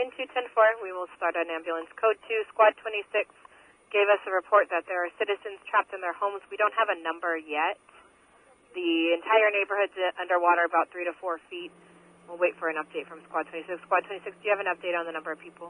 In 210-4, we will start on ambulance. Code 2, Squad 26 gave us a report that there are citizens trapped in their homes. We don't have a number yet. The entire neighborhood's uh, underwater about three to four feet. We'll wait for an update from Squad 26. Squad 26, do you have an update on the number of people?